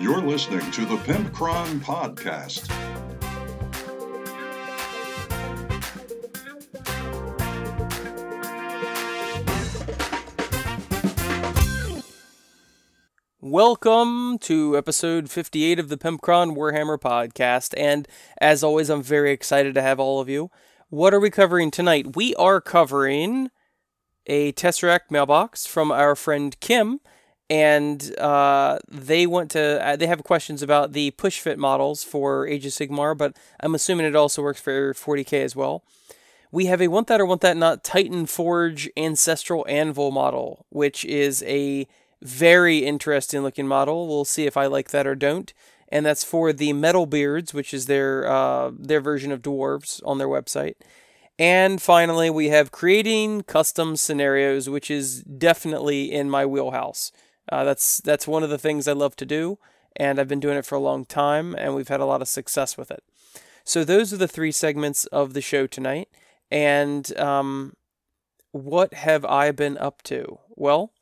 You're listening to the Pimpcron Podcast. Welcome to episode 58 of the Pimpcron Warhammer podcast. And as always, I'm very excited to have all of you. What are we covering tonight? We are covering a Tesseract mailbox from our friend Kim. And uh, they want to, uh, they have questions about the push fit models for Age of Sigmar, but I'm assuming it also works for 40k as well. We have a Want That or Want That Not Titan Forge Ancestral Anvil model, which is a very interesting looking model. We'll see if I like that or don't. And that's for the Metal Beards, which is their uh, their version of dwarves on their website. And finally, we have creating custom scenarios, which is definitely in my wheelhouse. Uh, that's that's one of the things I love to do, and I've been doing it for a long time, and we've had a lot of success with it. So those are the three segments of the show tonight. And um, what have I been up to? Well,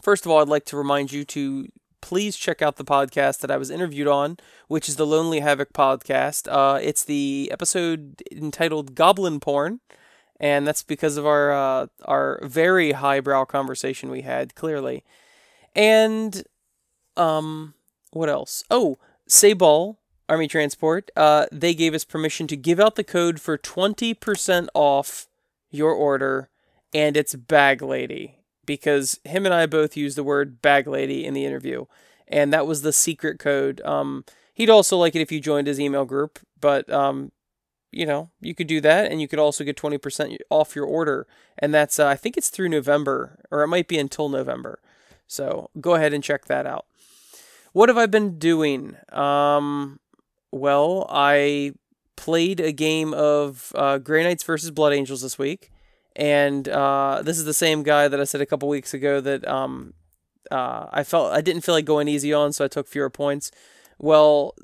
First of all, I'd like to remind you to please check out the podcast that I was interviewed on, which is the Lonely Havoc podcast. Uh, it's the episode entitled Goblin Porn, and that's because of our uh, our very highbrow conversation we had. Clearly, and um, what else? Oh, Sayball Army Transport. Uh, they gave us permission to give out the code for twenty percent off your order, and it's Bag Lady because him and I both used the word bag lady in the interview, and that was the secret code. Um, he'd also like it if you joined his email group, but um, you know, you could do that, and you could also get twenty percent off your order, and that's uh, I think it's through November, or it might be until November. So go ahead and check that out. What have I been doing? Um, well, I played a game of uh, Grey Knights versus Blood Angels this week and uh, this is the same guy that I said a couple weeks ago that um, uh, I felt I didn't feel like going easy on, so I took fewer points. Well,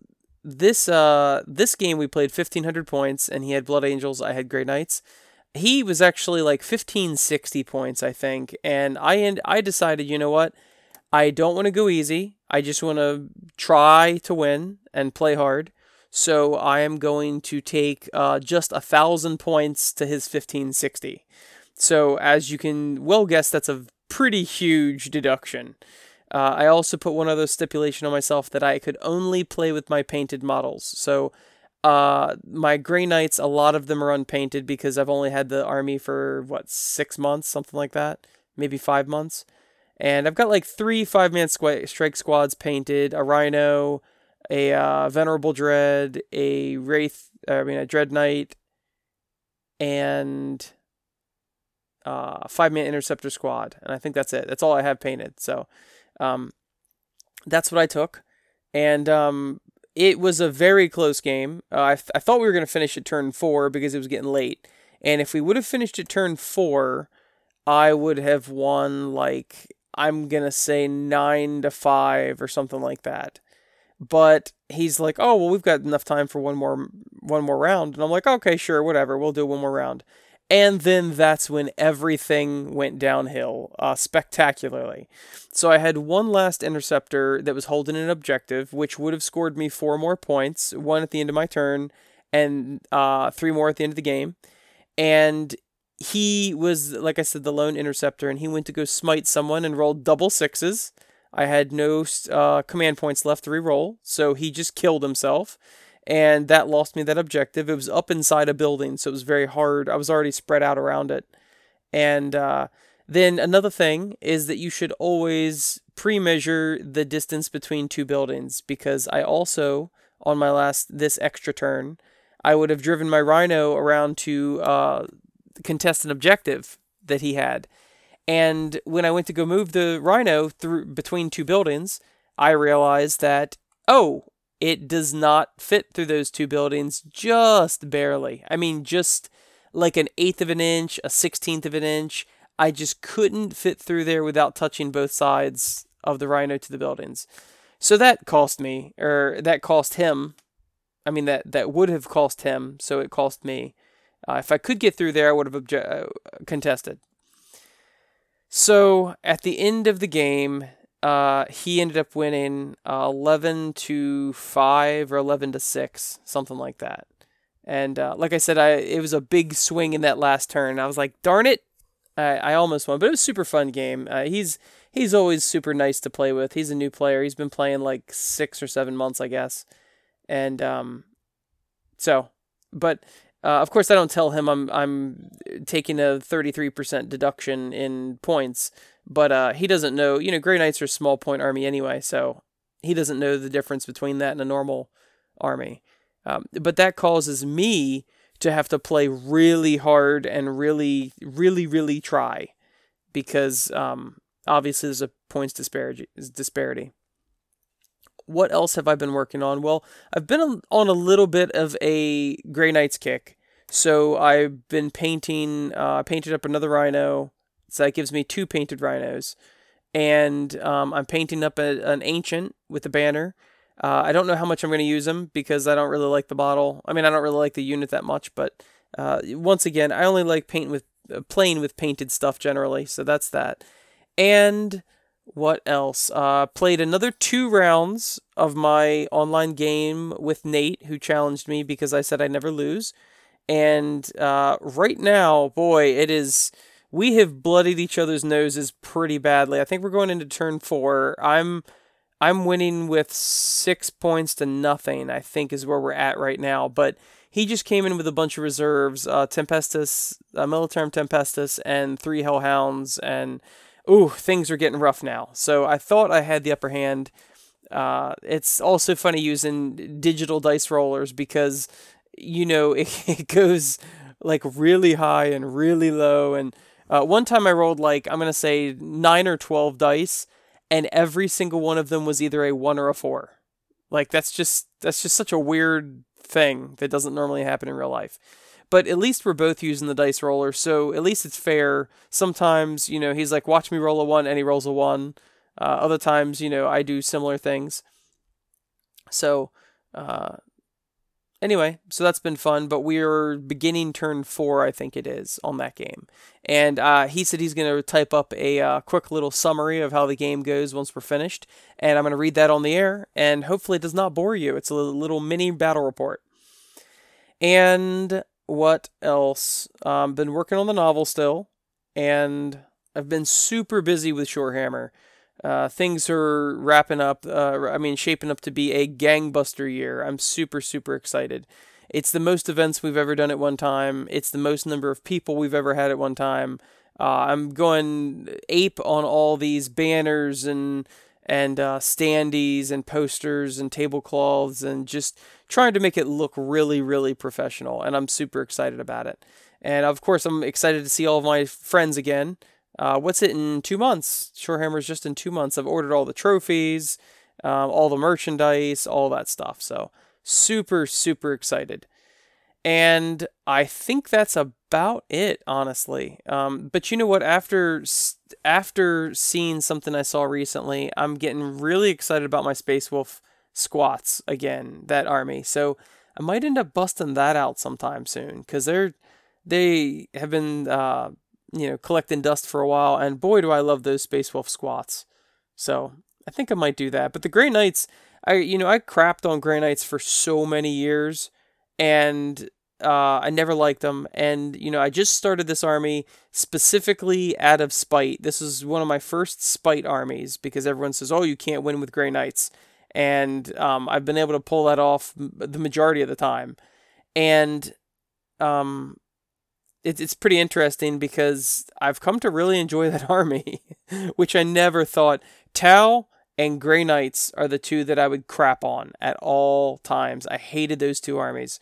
this uh, this game we played 1500 points, and he had Blood Angels. I had Grey Knights. He was actually like 1560 points, I think, and I and I decided, you know what, I don't want to go easy. I just want to try to win and play hard. So I am going to take uh, just a thousand points to his 1560. So as you can well guess, that's a pretty huge deduction. Uh, I also put one other stipulation on myself that I could only play with my painted models. So uh, my Grey Knights, a lot of them are unpainted because I've only had the army for what six months, something like that, maybe five months. And I've got like three five man squ- strike squads painted, a Rhino, a uh, Venerable Dread, a Wraith, I mean, a Dread Knight, and uh, five man Interceptor Squad. And I think that's it. That's all I have painted. So um, that's what I took. And um, it was a very close game. Uh, I, I thought we were going to finish at turn four because it was getting late. And if we would have finished at turn four, I would have won like I'm gonna say nine to five or something like that but he's like, "Oh, well, we've got enough time for one more one more round." And I'm like, "Okay, sure, whatever. We'll do one more round." And then that's when everything went downhill uh, spectacularly. So I had one last interceptor that was holding an objective, which would have scored me four more points, one at the end of my turn, and uh, three more at the end of the game. And he was, like I said, the lone interceptor, and he went to go smite someone and rolled double sixes. I had no uh, command points left to reroll, so he just killed himself, and that lost me that objective. It was up inside a building, so it was very hard. I was already spread out around it, and uh, then another thing is that you should always pre-measure the distance between two buildings because I also on my last this extra turn I would have driven my rhino around to uh, contest an objective that he had and when I went to go move the Rhino through between two buildings, I realized that oh, it does not fit through those two buildings just barely. I mean, just like an eighth of an inch, a sixteenth of an inch. I just couldn't fit through there without touching both sides of the Rhino to the buildings. So that cost me, or that cost him. I mean, that that would have cost him. So it cost me. Uh, if I could get through there, I would have obje- uh, contested. So at the end of the game, uh, he ended up winning uh, 11 to 5 or 11 to 6, something like that. And uh, like I said, I it was a big swing in that last turn. I was like, darn it, I, I almost won. But it was a super fun game. Uh, he's he's always super nice to play with. He's a new player. He's been playing like six or seven months, I guess. And um, so, but uh, of course, I don't tell him I'm I'm taking a 33% deduction in points, but uh, he doesn't know. You know, Grey Knights are a small point army anyway, so he doesn't know the difference between that and a normal army. Um, but that causes me to have to play really hard and really, really, really try because um, obviously there's a points disparity. Disparity what else have I been working on? Well, I've been on a little bit of a Grey Knights kick. So I've been painting, uh, I painted up another rhino. So that gives me two painted rhinos. And um, I'm painting up a, an ancient with a banner. Uh, I don't know how much I'm going to use them because I don't really like the bottle. I mean, I don't really like the unit that much, but uh, once again, I only like paint with uh, playing with painted stuff generally. So that's that. And what else? Uh, played another two rounds of my online game with Nate, who challenged me because I said I never lose. And uh, right now, boy, it is. We have bloodied each other's noses pretty badly. I think we're going into turn four. I'm I'm winning with six points to nothing. I think is where we're at right now. But he just came in with a bunch of reserves: uh, Tempestus, uh, Militarum Tempestus, and three Hellhounds, and ooh, things are getting rough now. So I thought I had the upper hand. Uh, it's also funny using digital dice rollers because you know it, it goes like really high and really low. And uh, one time I rolled like I'm gonna say nine or twelve dice, and every single one of them was either a one or a four. Like that's just that's just such a weird thing that doesn't normally happen in real life but at least we're both using the dice roller, so at least it's fair. Sometimes, you know, he's like, watch me roll a one, and he rolls a one. Uh, other times, you know, I do similar things. So, uh, anyway, so that's been fun, but we're beginning turn four, I think it is, on that game. And uh, he said he's going to type up a uh, quick little summary of how the game goes once we're finished. And I'm going to read that on the air, and hopefully it does not bore you. It's a little mini battle report. And what else? Um, been working on the novel still, and I've been super busy with Shorehammer. Uh, things are wrapping up. Uh, I mean, shaping up to be a gangbuster year. I'm super, super excited. It's the most events we've ever done at one time. It's the most number of people we've ever had at one time. Uh, I'm going ape on all these banners and and uh, standees and posters and tablecloths and just trying to make it look really, really professional. And I'm super excited about it. And of course, I'm excited to see all of my friends again. Uh, what's it in two months? Shorehammer's just in two months. I've ordered all the trophies, um, all the merchandise, all that stuff. So super, super excited. And I think that's about it, honestly. Um, but you know what? After after seeing something I saw recently, I'm getting really excited about my Space Wolf squats again. That army. So I might end up busting that out sometime soon because they're they have been uh, you know collecting dust for a while, and boy, do I love those Space Wolf squats. So I think I might do that. But the Grey Knights, I you know I crapped on Grey Knights for so many years, and uh, I never liked them, and you know I just started this army specifically out of spite. This is one of my first spite armies because everyone says, "Oh, you can't win with Grey Knights," and um, I've been able to pull that off the majority of the time, and um, it's it's pretty interesting because I've come to really enjoy that army, which I never thought. Tau and Grey Knights are the two that I would crap on at all times. I hated those two armies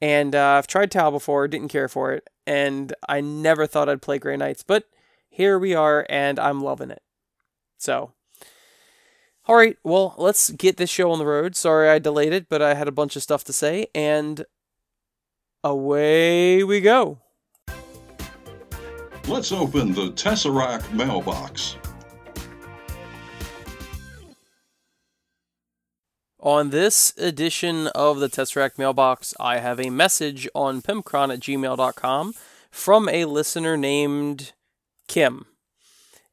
and uh, I've tried Tau before, didn't care for it, and I never thought I'd play Grey Knights, but here we are, and I'm loving it. So, all right, well, let's get this show on the road. Sorry I delayed it, but I had a bunch of stuff to say, and away we go. Let's open the Tesseract mailbox. On this edition of the Tesseract Mailbox, I have a message on pimpcron at gmail.com from a listener named Kim.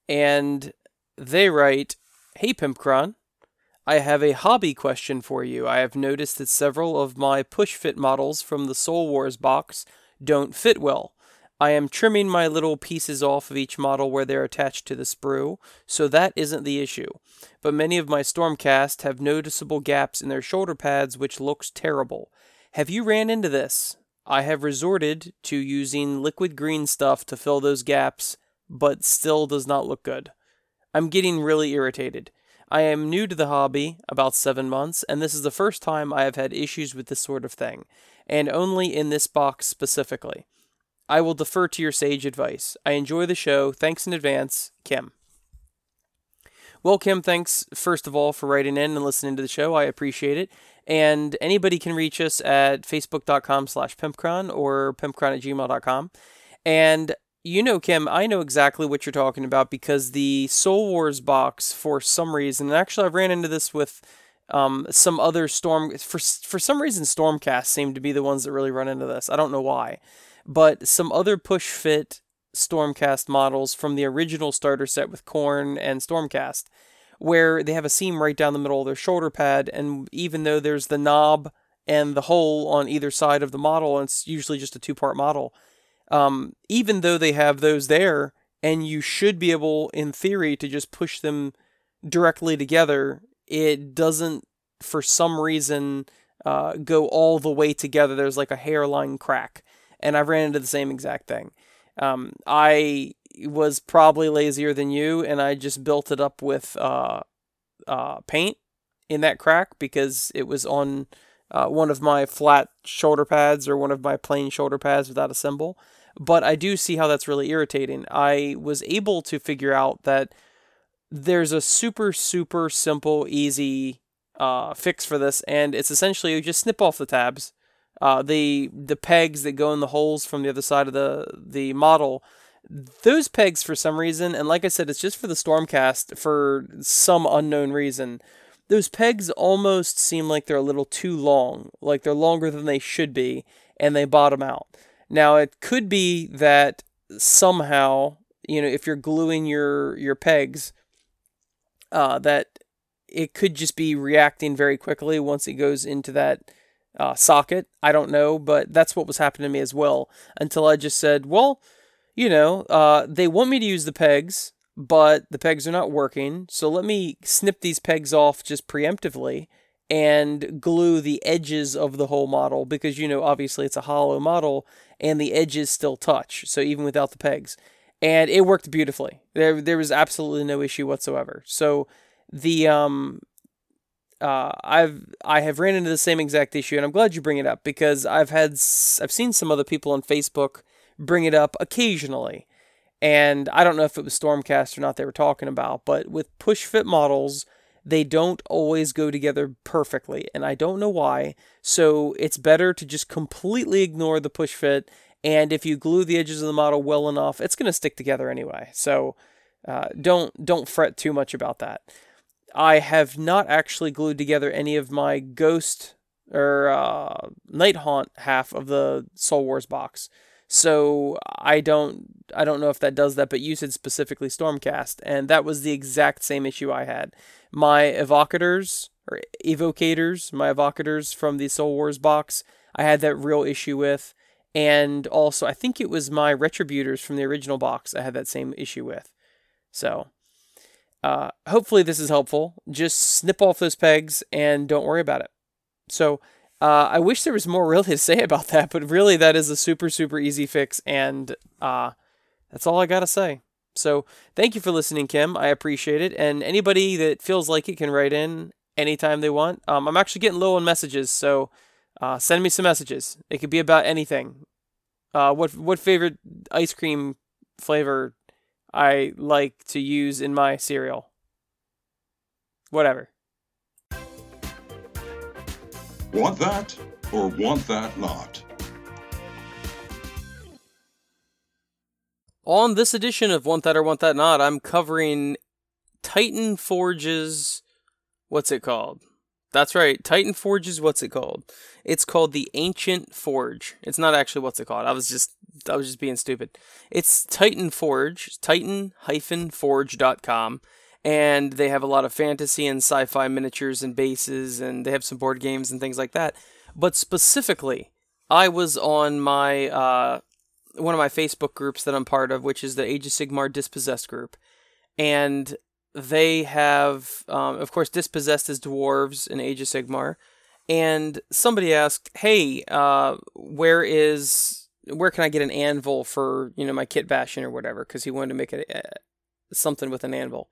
And they write, Hey Pimpcron, I have a hobby question for you. I have noticed that several of my push fit models from the Soul Wars box don't fit well. I am trimming my little pieces off of each model where they're attached to the sprue, so that isn't the issue. But many of my Stormcast have noticeable gaps in their shoulder pads, which looks terrible. Have you ran into this? I have resorted to using liquid green stuff to fill those gaps, but still does not look good. I'm getting really irritated. I am new to the hobby, about seven months, and this is the first time I have had issues with this sort of thing, and only in this box specifically. I will defer to your sage advice. I enjoy the show. Thanks in advance, Kim. Well, Kim, thanks first of all for writing in and listening to the show. I appreciate it. And anybody can reach us at facebook.com slash pimpcron or pimpcron at gmail.com. And you know, Kim, I know exactly what you're talking about because the Soul Wars box, for some reason, and actually I've ran into this with um, some other Storm, for, for some reason, Stormcast seem to be the ones that really run into this. I don't know why but some other push fit Stormcast models from the original starter set with Khorne and Stormcast, where they have a seam right down the middle of their shoulder pad, and even though there's the knob and the hole on either side of the model, and it's usually just a two part model, um, even though they have those there, and you should be able, in theory, to just push them directly together, it doesn't, for some reason, uh, go all the way together. There's like a hairline crack and I've ran into the same exact thing. Um, I was probably lazier than you, and I just built it up with uh, uh, paint in that crack because it was on uh, one of my flat shoulder pads or one of my plain shoulder pads without a symbol. But I do see how that's really irritating. I was able to figure out that there's a super, super simple, easy uh, fix for this, and it's essentially you just snip off the tabs uh, the the pegs that go in the holes from the other side of the the model those pegs for some reason and like i said it's just for the stormcast for some unknown reason those pegs almost seem like they're a little too long like they're longer than they should be and they bottom out. Now it could be that somehow you know if you're gluing your your pegs uh, that it could just be reacting very quickly once it goes into that uh, socket. I don't know, but that's what was happening to me as well until I just said, well, you know, uh, they want me to use the pegs, but the pegs are not working. So let me snip these pegs off just preemptively and glue the edges of the whole model because, you know, obviously it's a hollow model and the edges still touch. So even without the pegs. And it worked beautifully. There, there was absolutely no issue whatsoever. So the um uh, I've I have ran into the same exact issue, and I'm glad you bring it up because I've had I've seen some other people on Facebook bring it up occasionally, and I don't know if it was Stormcast or not they were talking about, but with push fit models, they don't always go together perfectly, and I don't know why. So it's better to just completely ignore the push fit, and if you glue the edges of the model well enough, it's going to stick together anyway. So uh, don't don't fret too much about that. I have not actually glued together any of my Ghost or uh, Nighthaunt half of the Soul Wars box. So I don't I don't know if that does that, but you said specifically Stormcast, and that was the exact same issue I had. My evocators or evocators, my evocators from the Soul Wars box, I had that real issue with. And also I think it was my retributors from the original box I had that same issue with. So uh, hopefully, this is helpful. Just snip off those pegs and don't worry about it. So, uh, I wish there was more really to say about that, but really, that is a super, super easy fix, and uh, that's all I got to say. So, thank you for listening, Kim. I appreciate it. And anybody that feels like it can write in anytime they want. Um, I'm actually getting low on messages, so uh, send me some messages. It could be about anything. Uh, what what favorite ice cream flavor I like to use in my cereal. Whatever. Want that or want that not? On this edition of Want That or Want That Not, I'm covering Titan Forge's. What's it called? That's right, Titan Forge is What's it called? It's called the Ancient Forge. It's not actually what's it called. I was just I was just being stupid. It's Titan Forge, titan-forge.com, and they have a lot of fantasy and sci-fi miniatures and bases, and they have some board games and things like that. But specifically, I was on my uh, one of my Facebook groups that I'm part of, which is the Age of Sigmar Dispossessed group, and they have, um, of course, Dispossessed is dwarves in Age of Sigmar, and somebody asked, "Hey, uh, where is where can I get an anvil for you know my kit bashing or whatever?" Because he wanted to make something with an anvil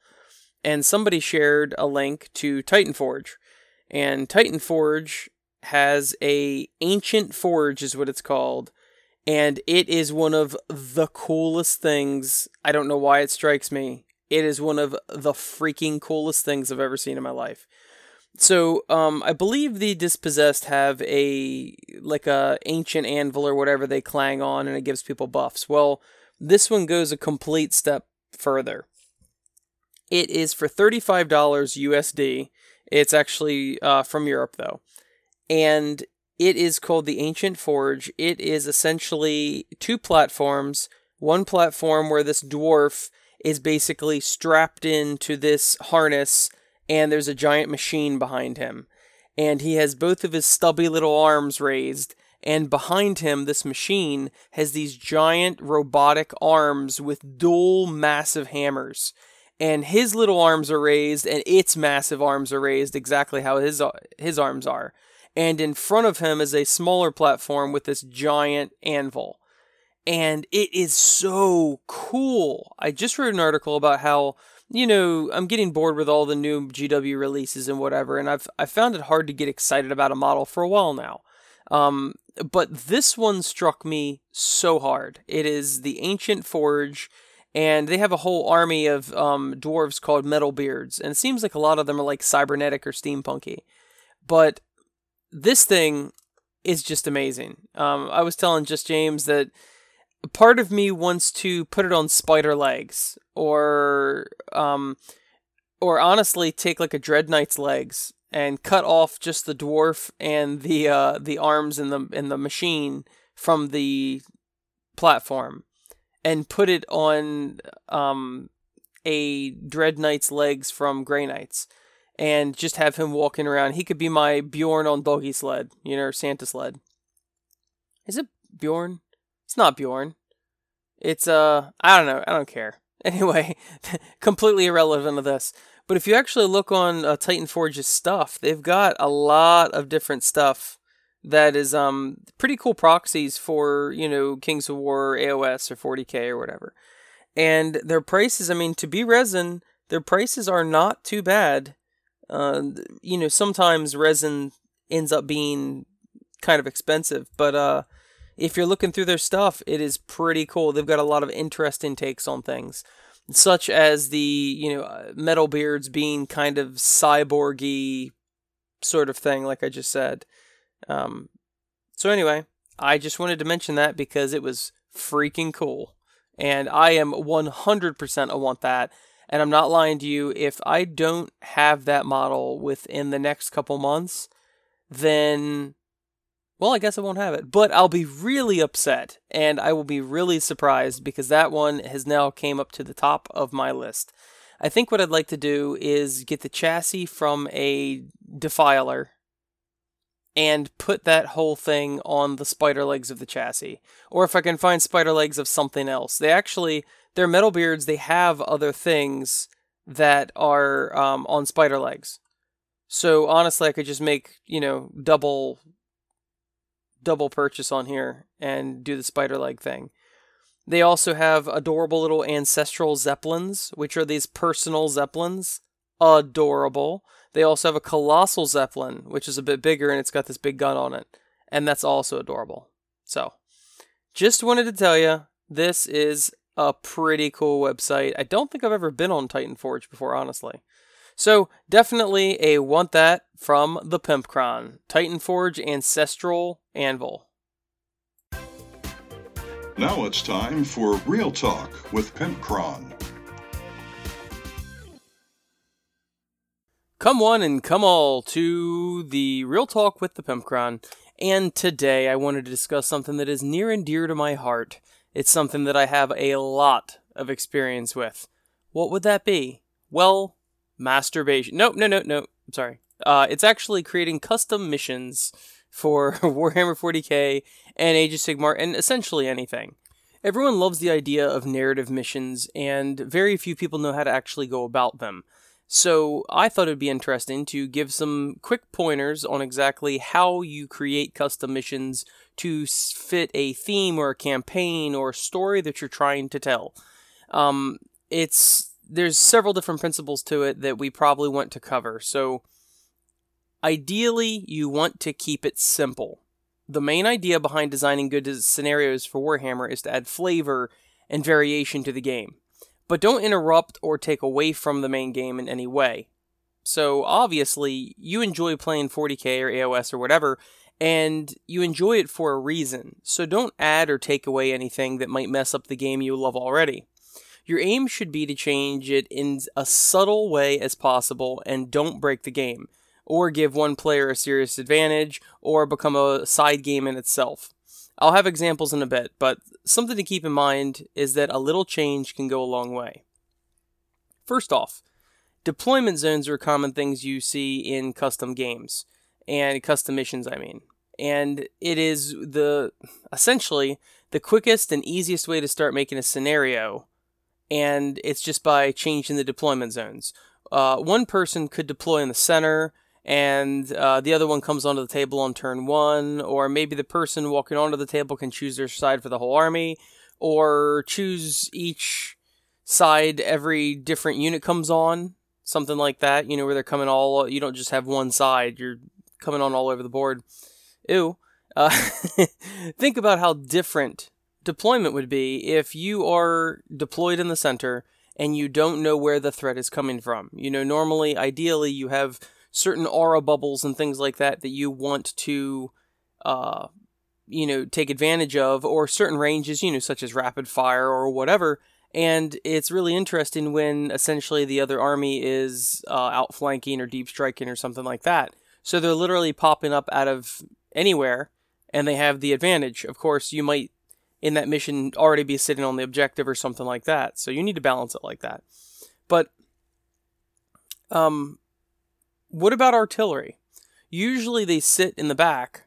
and somebody shared a link to Titan Forge, and Titan Forge has a ancient forge is what it's called, and it is one of the coolest things. I don't know why it strikes me. It is one of the freaking coolest things I've ever seen in my life. So, um, I believe the dispossessed have a like a ancient anvil or whatever they clang on, and it gives people buffs. Well, this one goes a complete step further. It is for $35 USD. It's actually uh, from Europe, though. And it is called the Ancient Forge. It is essentially two platforms. One platform where this dwarf is basically strapped into this harness, and there's a giant machine behind him. And he has both of his stubby little arms raised, and behind him, this machine has these giant robotic arms with dual massive hammers and his little arms are raised and its massive arms are raised exactly how his his arms are. And in front of him is a smaller platform with this giant anvil. And it is so cool. I just wrote an article about how you know, I'm getting bored with all the new GW releases and whatever, and I've I found it hard to get excited about a model for a while now. Um, but this one struck me so hard. It is the Ancient Forge and they have a whole army of um, dwarves called Metalbeards, and it seems like a lot of them are like cybernetic or steampunky. But this thing is just amazing. Um, I was telling just James that part of me wants to put it on spider legs, or um, or honestly take like a Dread Knight's legs and cut off just the dwarf and the uh, the arms and the in the machine from the platform and put it on um, a Dread Knight's legs from Grey Knights and just have him walking around. He could be my Bjorn on doggy sled, you know, Santa sled. Is it Bjorn? It's not Bjorn. It's uh I don't know, I don't care. Anyway, completely irrelevant to this. But if you actually look on uh, Titan Forge's stuff, they've got a lot of different stuff that is um pretty cool proxies for you know Kings of War AOS or 40k or whatever, and their prices. I mean, to be resin, their prices are not too bad. Uh, you know, sometimes resin ends up being kind of expensive, but uh, if you're looking through their stuff, it is pretty cool. They've got a lot of interesting takes on things, such as the you know uh, metal beards being kind of cyborgy sort of thing, like I just said. Um, so anyway, I just wanted to mention that because it was freaking cool. And I am 100% a want that. And I'm not lying to you, if I don't have that model within the next couple months, then, well, I guess I won't have it. But I'll be really upset and I will be really surprised because that one has now came up to the top of my list. I think what I'd like to do is get the chassis from a defiler and put that whole thing on the spider legs of the chassis. Or if I can find spider legs of something else. They actually, they're metal beards, they have other things that are um, on spider legs. So honestly, I could just make, you know, double double purchase on here and do the spider leg thing. They also have adorable little ancestral zeppelins, which are these personal zeppelins. Adorable. They also have a colossal zeppelin, which is a bit bigger and it's got this big gun on it, and that's also adorable. So, just wanted to tell you this is a pretty cool website. I don't think I've ever been on Titan Forge before, honestly. So, definitely a want that from the Pimpcron Titan Forge Ancestral Anvil. Now it's time for Real Talk with Pimpcron. Come one and come all to the Real Talk with the Pimpcron. And today I wanted to discuss something that is near and dear to my heart. It's something that I have a lot of experience with. What would that be? Well, masturbation. Nope, no, no, no. I'm sorry. Uh, it's actually creating custom missions for Warhammer 40k and Age of Sigmar and essentially anything. Everyone loves the idea of narrative missions, and very few people know how to actually go about them. So I thought it would be interesting to give some quick pointers on exactly how you create custom missions to fit a theme or a campaign or a story that you're trying to tell. Um, it's there's several different principles to it that we probably want to cover. So ideally, you want to keep it simple. The main idea behind designing good scenarios for Warhammer is to add flavor and variation to the game, but don't interrupt or take away from the main game in any way. So obviously, you enjoy playing 40k or AOS or whatever, and you enjoy it for a reason. So don't add or take away anything that might mess up the game you love already. Your aim should be to change it in a subtle way as possible and don't break the game, or give one player a serious advantage, or become a side game in itself. I'll have examples in a bit, but something to keep in mind is that a little change can go a long way. First off, deployment zones are common things you see in custom games and custom missions, I mean. And it is the essentially the quickest and easiest way to start making a scenario and it's just by changing the deployment zones. Uh, one person could deploy in the center, and uh, the other one comes onto the table on turn one, or maybe the person walking onto the table can choose their side for the whole army, or choose each side every different unit comes on, something like that. You know, where they're coming all. You don't just have one side; you're coming on all over the board. Ew. Uh, think about how different deployment would be if you are deployed in the center and you don't know where the threat is coming from. You know, normally, ideally, you have certain aura bubbles and things like that that you want to, uh, you know, take advantage of, or certain ranges, you know, such as rapid fire or whatever. And it's really interesting when essentially the other army is uh, outflanking or deep striking or something like that. So they're literally popping up out of anywhere and they have the advantage. Of course, you might in that mission already be sitting on the objective or something like that. So you need to balance it like that. But um, what about artillery? Usually they sit in the back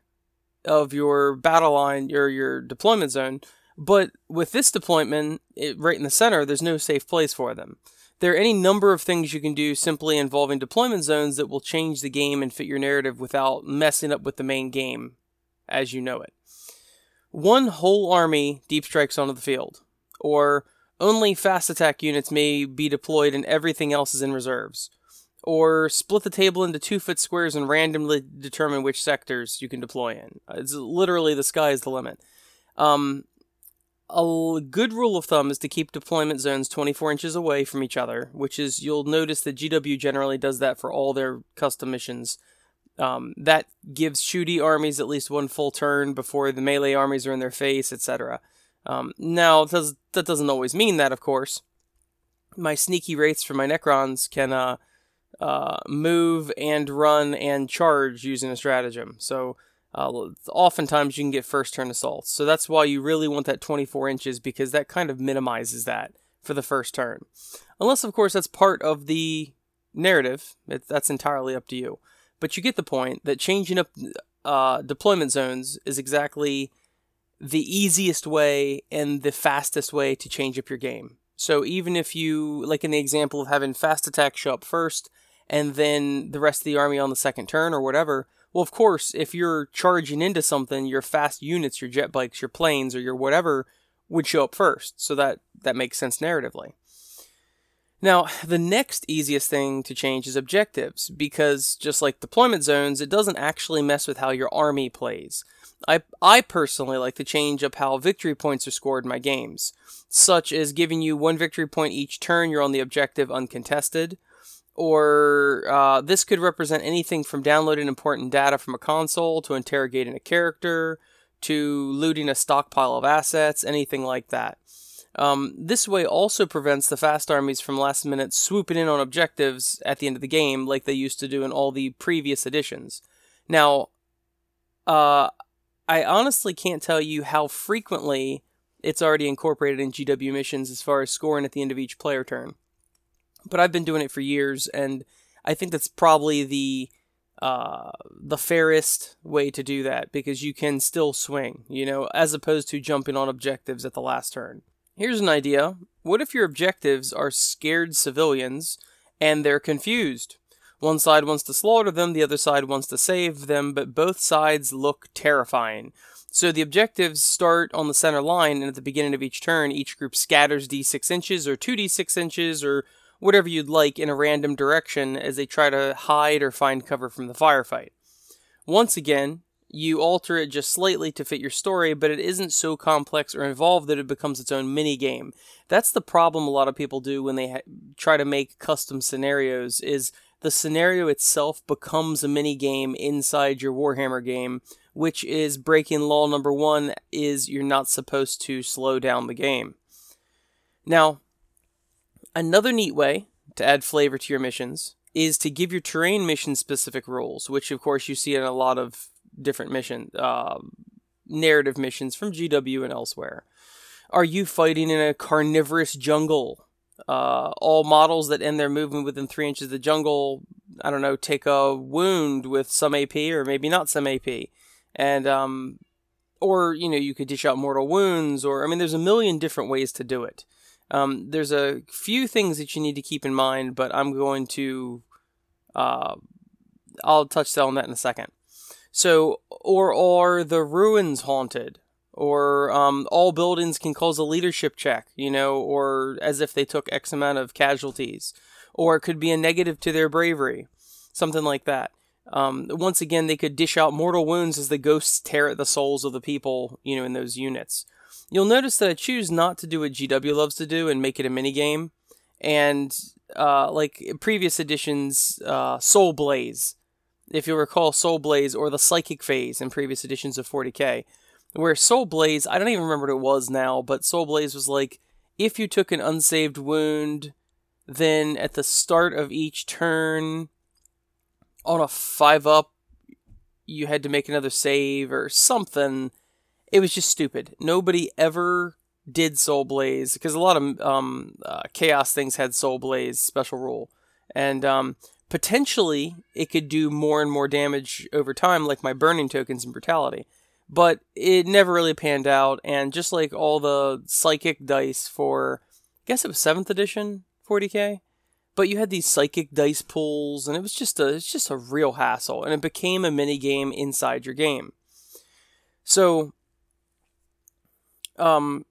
of your battle line or your deployment zone, but with this deployment it, right in the center, there's no safe place for them. There are any number of things you can do simply involving deployment zones that will change the game and fit your narrative without messing up with the main game as you know it one whole army deep strikes onto the field, or only fast attack units may be deployed and everything else is in reserves, or split the table into two foot squares and randomly determine which sectors you can deploy in. It's literally the sky is the limit. Um, a good rule of thumb is to keep deployment zones 24 inches away from each other, which is you'll notice that GW generally does that for all their custom missions. Um, that gives shooty armies at least one full turn before the melee armies are in their face, etc. Um, now, does, that doesn't always mean that, of course. My sneaky wraiths for my Necrons can uh, uh, move and run and charge using a stratagem. So, uh, oftentimes you can get first turn assaults. So, that's why you really want that 24 inches because that kind of minimizes that for the first turn. Unless, of course, that's part of the narrative, it, that's entirely up to you. But you get the point that changing up uh, deployment zones is exactly the easiest way and the fastest way to change up your game. So even if you, like in the example of having fast attack show up first and then the rest of the army on the second turn or whatever, well, of course, if you're charging into something, your fast units, your jet bikes, your planes, or your whatever would show up first. So that, that makes sense narratively. Now, the next easiest thing to change is objectives, because just like deployment zones, it doesn't actually mess with how your army plays. I, I personally like to change up how victory points are scored in my games, such as giving you one victory point each turn you're on the objective uncontested, or uh, this could represent anything from downloading important data from a console to interrogating a character to looting a stockpile of assets, anything like that. Um, this way also prevents the fast armies from last minute swooping in on objectives at the end of the game like they used to do in all the previous editions. Now, uh, I honestly can't tell you how frequently it's already incorporated in GW missions as far as scoring at the end of each player turn. but I've been doing it for years, and I think that's probably the uh, the fairest way to do that because you can still swing, you know, as opposed to jumping on objectives at the last turn. Here's an idea. What if your objectives are scared civilians and they're confused? One side wants to slaughter them, the other side wants to save them, but both sides look terrifying. So the objectives start on the center line, and at the beginning of each turn, each group scatters d6 inches or 2d6 inches or whatever you'd like in a random direction as they try to hide or find cover from the firefight. Once again, you alter it just slightly to fit your story, but it isn't so complex or involved that it becomes its own mini game. That's the problem a lot of people do when they ha- try to make custom scenarios is the scenario itself becomes a mini game inside your Warhammer game, which is breaking law number 1 is you're not supposed to slow down the game. Now, another neat way to add flavor to your missions is to give your terrain mission specific rules, which of course you see in a lot of different mission uh, narrative missions from GW and elsewhere. Are you fighting in a carnivorous jungle uh, all models that end their movement within three inches of the jungle, I don't know, take a wound with some AP or maybe not some AP, and um, or you know you could dish out mortal wounds, or I mean, there's a million different ways to do it. Um, there's a few things that you need to keep in mind, but I'm going to uh, I'll touch on that in a second. So, or are the ruins haunted? or um, all buildings can cause a leadership check, you know, or as if they took X amount of casualties, or it could be a negative to their bravery, something like that. Um, once again, they could dish out mortal wounds as the ghosts tear at the souls of the people, you know, in those units. You'll notice that I choose not to do what GW loves to do and make it a mini game, and uh, like previous editions, uh, Soul Blaze, if you recall Soul Blaze or the Psychic Phase in previous editions of 40k where Soul Blaze, I don't even remember what it was now, but Soul Blaze was like if you took an unsaved wound, then at the start of each turn on a 5 up, you had to make another save or something. It was just stupid. Nobody ever did Soul Blaze because a lot of um, uh, Chaos things had Soul Blaze special rule. And um, potentially it could do more and more damage over time, like my burning tokens and Brutality but it never really panned out. And just like all the psychic dice for, I guess it was seventh edition 40k, but you had these psychic dice pools, and it was just a it's just a real hassle, and it became a mini game inside your game. So, um,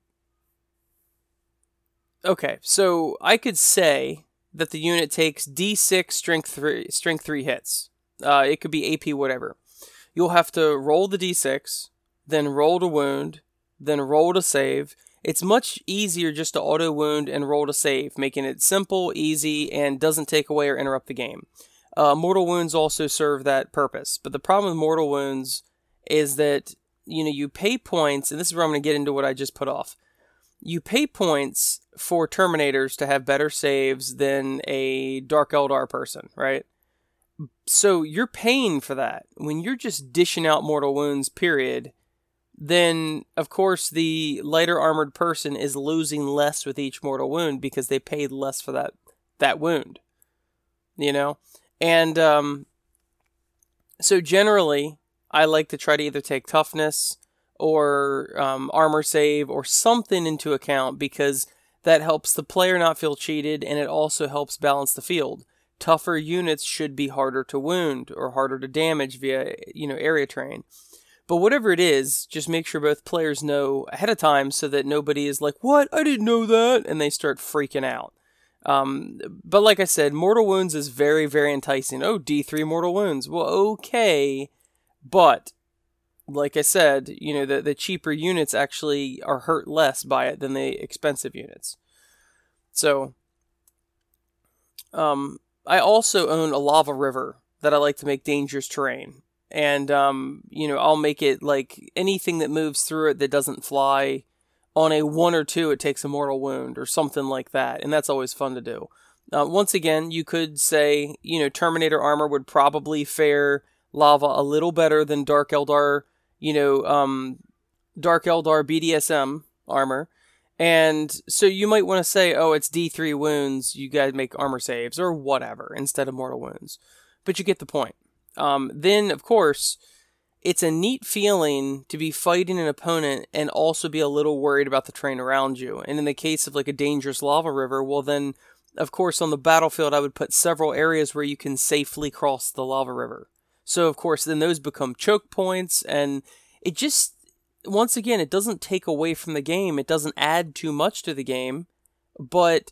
okay, so I could say that the unit takes D6 strength three strength three hits. Uh, it could be AP whatever. You'll have to roll the d6, then roll to wound, then roll to save. It's much easier just to auto wound and roll to save, making it simple, easy, and doesn't take away or interrupt the game. Uh, mortal wounds also serve that purpose, but the problem with mortal wounds is that you know you pay points, and this is where I'm going to get into what I just put off. You pay points for Terminators to have better saves than a Dark Eldar person, right? So you're paying for that. When you're just dishing out mortal wounds, period, then of course the lighter armored person is losing less with each mortal wound because they paid less for that that wound. You know? And um so generally I like to try to either take toughness or um, armor save or something into account because that helps the player not feel cheated and it also helps balance the field tougher units should be harder to wound or harder to damage via you know area terrain. But whatever it is, just make sure both players know ahead of time so that nobody is like, "What? I didn't know that," and they start freaking out. Um, but like I said, mortal wounds is very very enticing. Oh, D three mortal wounds. Well, okay, but like I said, you know the the cheaper units actually are hurt less by it than the expensive units. So, um, I also own a lava river that I like to make dangerous terrain. And, um, you know, I'll make it like anything that moves through it that doesn't fly on a one or two, it takes a mortal wound or something like that. And that's always fun to do. Uh, once again, you could say, you know, Terminator armor would probably fare lava a little better than Dark Eldar, you know, um, Dark Eldar BDSM armor. And so you might want to say, oh, it's D3 wounds, you guys make armor saves, or whatever, instead of mortal wounds. But you get the point. Um, then, of course, it's a neat feeling to be fighting an opponent and also be a little worried about the terrain around you. And in the case of like a dangerous lava river, well, then, of course, on the battlefield, I would put several areas where you can safely cross the lava river. So, of course, then those become choke points, and it just once again, it doesn't take away from the game. It doesn't add too much to the game, but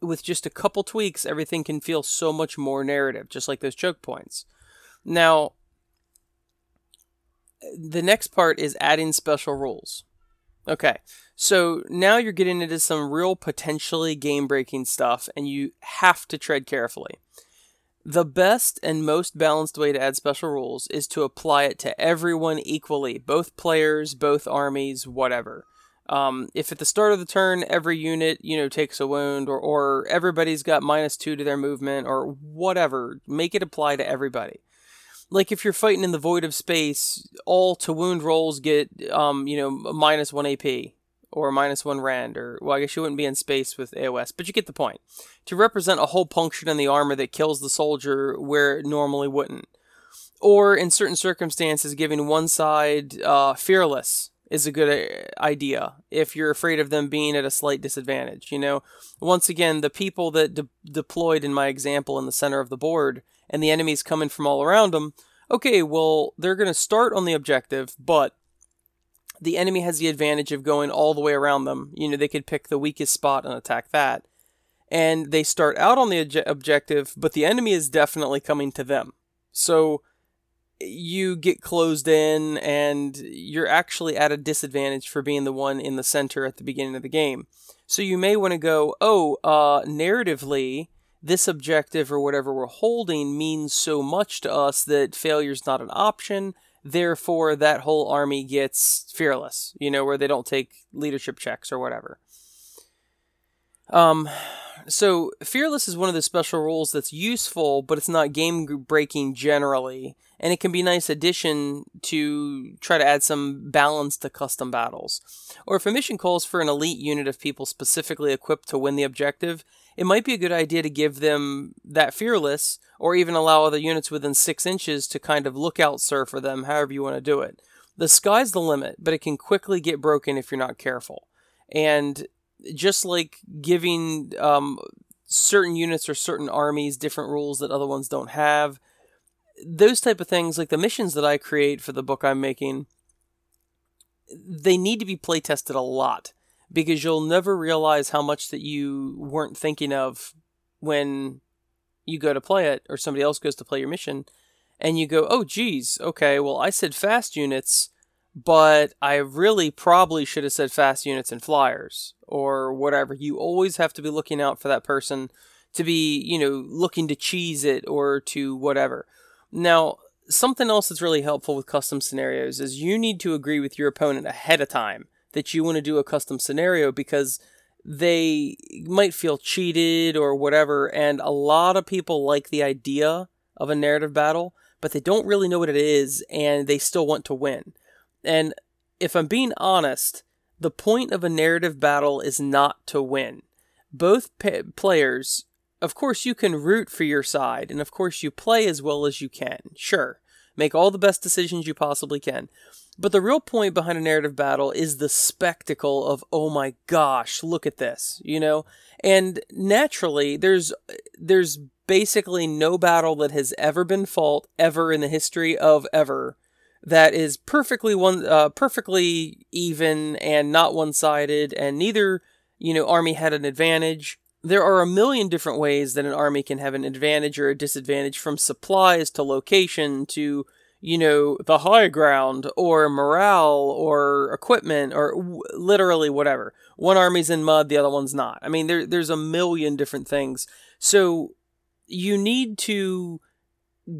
with just a couple tweaks, everything can feel so much more narrative, just like those choke points. Now, the next part is adding special rules. Okay, so now you're getting into some real potentially game breaking stuff, and you have to tread carefully. The best and most balanced way to add special rules is to apply it to everyone equally, both players, both armies, whatever. Um, if at the start of the turn every unit you know takes a wound, or or everybody's got minus two to their movement, or whatever, make it apply to everybody. Like if you're fighting in the void of space, all to wound rolls get um, you know minus one AP or minus one rend, or well, I guess you wouldn't be in space with AOS, but you get the point. To represent a hole punctured in the armor that kills the soldier where it normally wouldn't. Or in certain circumstances, giving one side uh, fearless is a good uh, idea if you're afraid of them being at a slight disadvantage. You know, once again, the people that de- deployed in my example in the center of the board and the enemies coming from all around them, okay, well, they're going to start on the objective, but the enemy has the advantage of going all the way around them. You know, they could pick the weakest spot and attack that. And they start out on the obje- objective, but the enemy is definitely coming to them. So you get closed in and you're actually at a disadvantage for being the one in the center at the beginning of the game. So you may want to go, oh, uh, narratively, this objective or whatever we're holding means so much to us that failure's not an option therefore that whole army gets fearless, you know, where they don't take leadership checks or whatever. Um, so fearless is one of the special rules that's useful, but it's not game breaking generally, and it can be a nice addition to try to add some balance to custom battles. Or if a mission calls for an elite unit of people specifically equipped to win the objective, it might be a good idea to give them that fearless, or even allow other units within six inches to kind of lookout sir for them, however you want to do it. The sky's the limit, but it can quickly get broken if you're not careful. And just like giving um, certain units or certain armies different rules that other ones don't have, those type of things, like the missions that I create for the book I'm making, they need to be play tested a lot because you'll never realize how much that you weren't thinking of when you go to play it or somebody else goes to play your mission and you go, oh, geez, okay, well, I said fast units, but I really probably should have said fast units and flyers or whatever. You always have to be looking out for that person to be, you know, looking to cheese it or to whatever. Now, something else that's really helpful with custom scenarios is you need to agree with your opponent ahead of time that you want to do a custom scenario because they might feel cheated or whatever. And a lot of people like the idea of a narrative battle, but they don't really know what it is and they still want to win. And if I'm being honest, the point of a narrative battle is not to win. Both players, of course, you can root for your side, and of course, you play as well as you can. Sure. Make all the best decisions you possibly can. But the real point behind a narrative battle is the spectacle of, oh my gosh, look at this, you know? And naturally, there's, there's basically no battle that has ever been fought ever in the history of ever that is perfectly one, uh, perfectly even and not one-sided and neither, you know, army had an advantage. There are a million different ways that an army can have an advantage or a disadvantage from supplies to location to you know, the high ground or morale or equipment or w- literally whatever. One army's in mud, the other one's not. I mean, there, there's a million different things. So you need to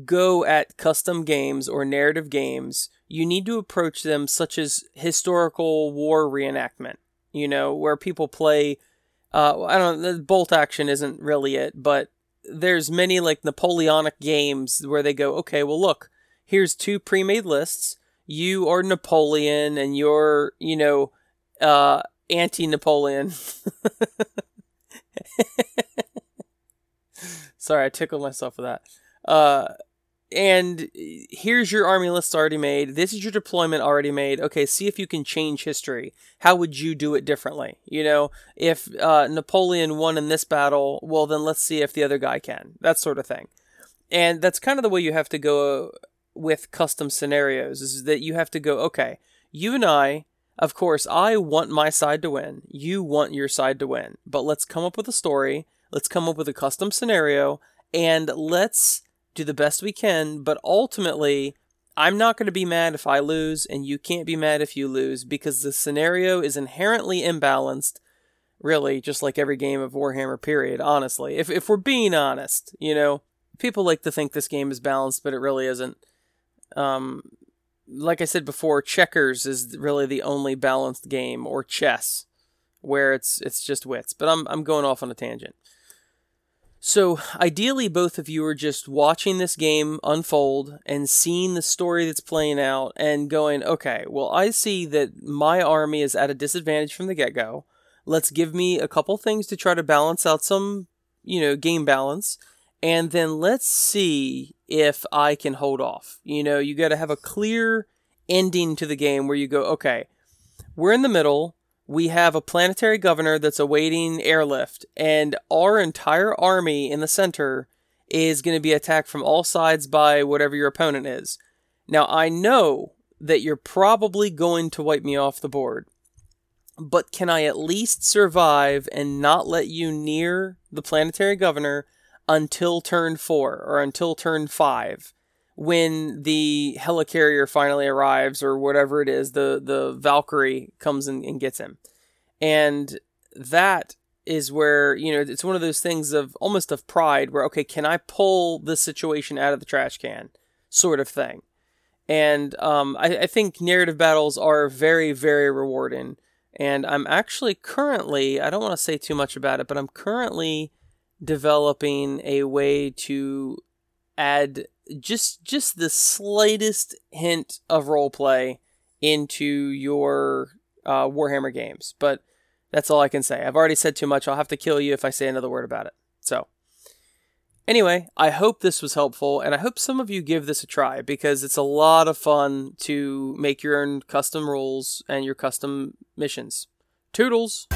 go at custom games or narrative games. You need to approach them such as historical war reenactment, you know, where people play. Uh, I don't know, bolt action isn't really it, but there's many like Napoleonic games where they go, okay, well, look here's two pre-made lists. You are Napoleon, and you're, you know, uh, anti Napoleon. Sorry, I tickled myself with that. Uh, and here's your army list already made. This is your deployment already made. Okay, see if you can change history. How would you do it differently? You know, if uh, Napoleon won in this battle, well, then let's see if the other guy can. That sort of thing. And that's kind of the way you have to go with custom scenarios is that you have to go, okay, you and I, of course, I want my side to win. You want your side to win. But let's come up with a story. Let's come up with a custom scenario and let's do the best we can. But ultimately, I'm not going to be mad if I lose, and you can't be mad if you lose because the scenario is inherently imbalanced. Really, just like every game of Warhammer, period, honestly. If, if we're being honest, you know, people like to think this game is balanced, but it really isn't. Um, like I said before, checkers is really the only balanced game, or chess, where it's it's just wits. But I'm I'm going off on a tangent. So ideally, both of you are just watching this game unfold and seeing the story that's playing out, and going, okay, well, I see that my army is at a disadvantage from the get go. Let's give me a couple things to try to balance out some, you know, game balance and then let's see if I can hold off. You know, you got to have a clear ending to the game where you go, okay, we're in the middle. We have a planetary governor that's awaiting airlift, and our entire army in the center is going to be attacked from all sides by whatever your opponent is. Now, I know that you're probably going to wipe me off the board, but can I at least survive and not let you near the planetary governor? Until turn four or until turn five when the helicarrier finally arrives or whatever it is, the, the Valkyrie comes and, and gets him. And that is where, you know, it's one of those things of almost of pride where, okay, can I pull this situation out of the trash can sort of thing. And um, I, I think narrative battles are very, very rewarding. And I'm actually currently, I don't want to say too much about it, but I'm currently developing a way to add just just the slightest hint of role play into your uh, Warhammer games. But that's all I can say. I've already said too much. I'll have to kill you if I say another word about it. So, anyway, I hope this was helpful, and I hope some of you give this a try because it's a lot of fun to make your own custom rules and your custom missions. Toodles!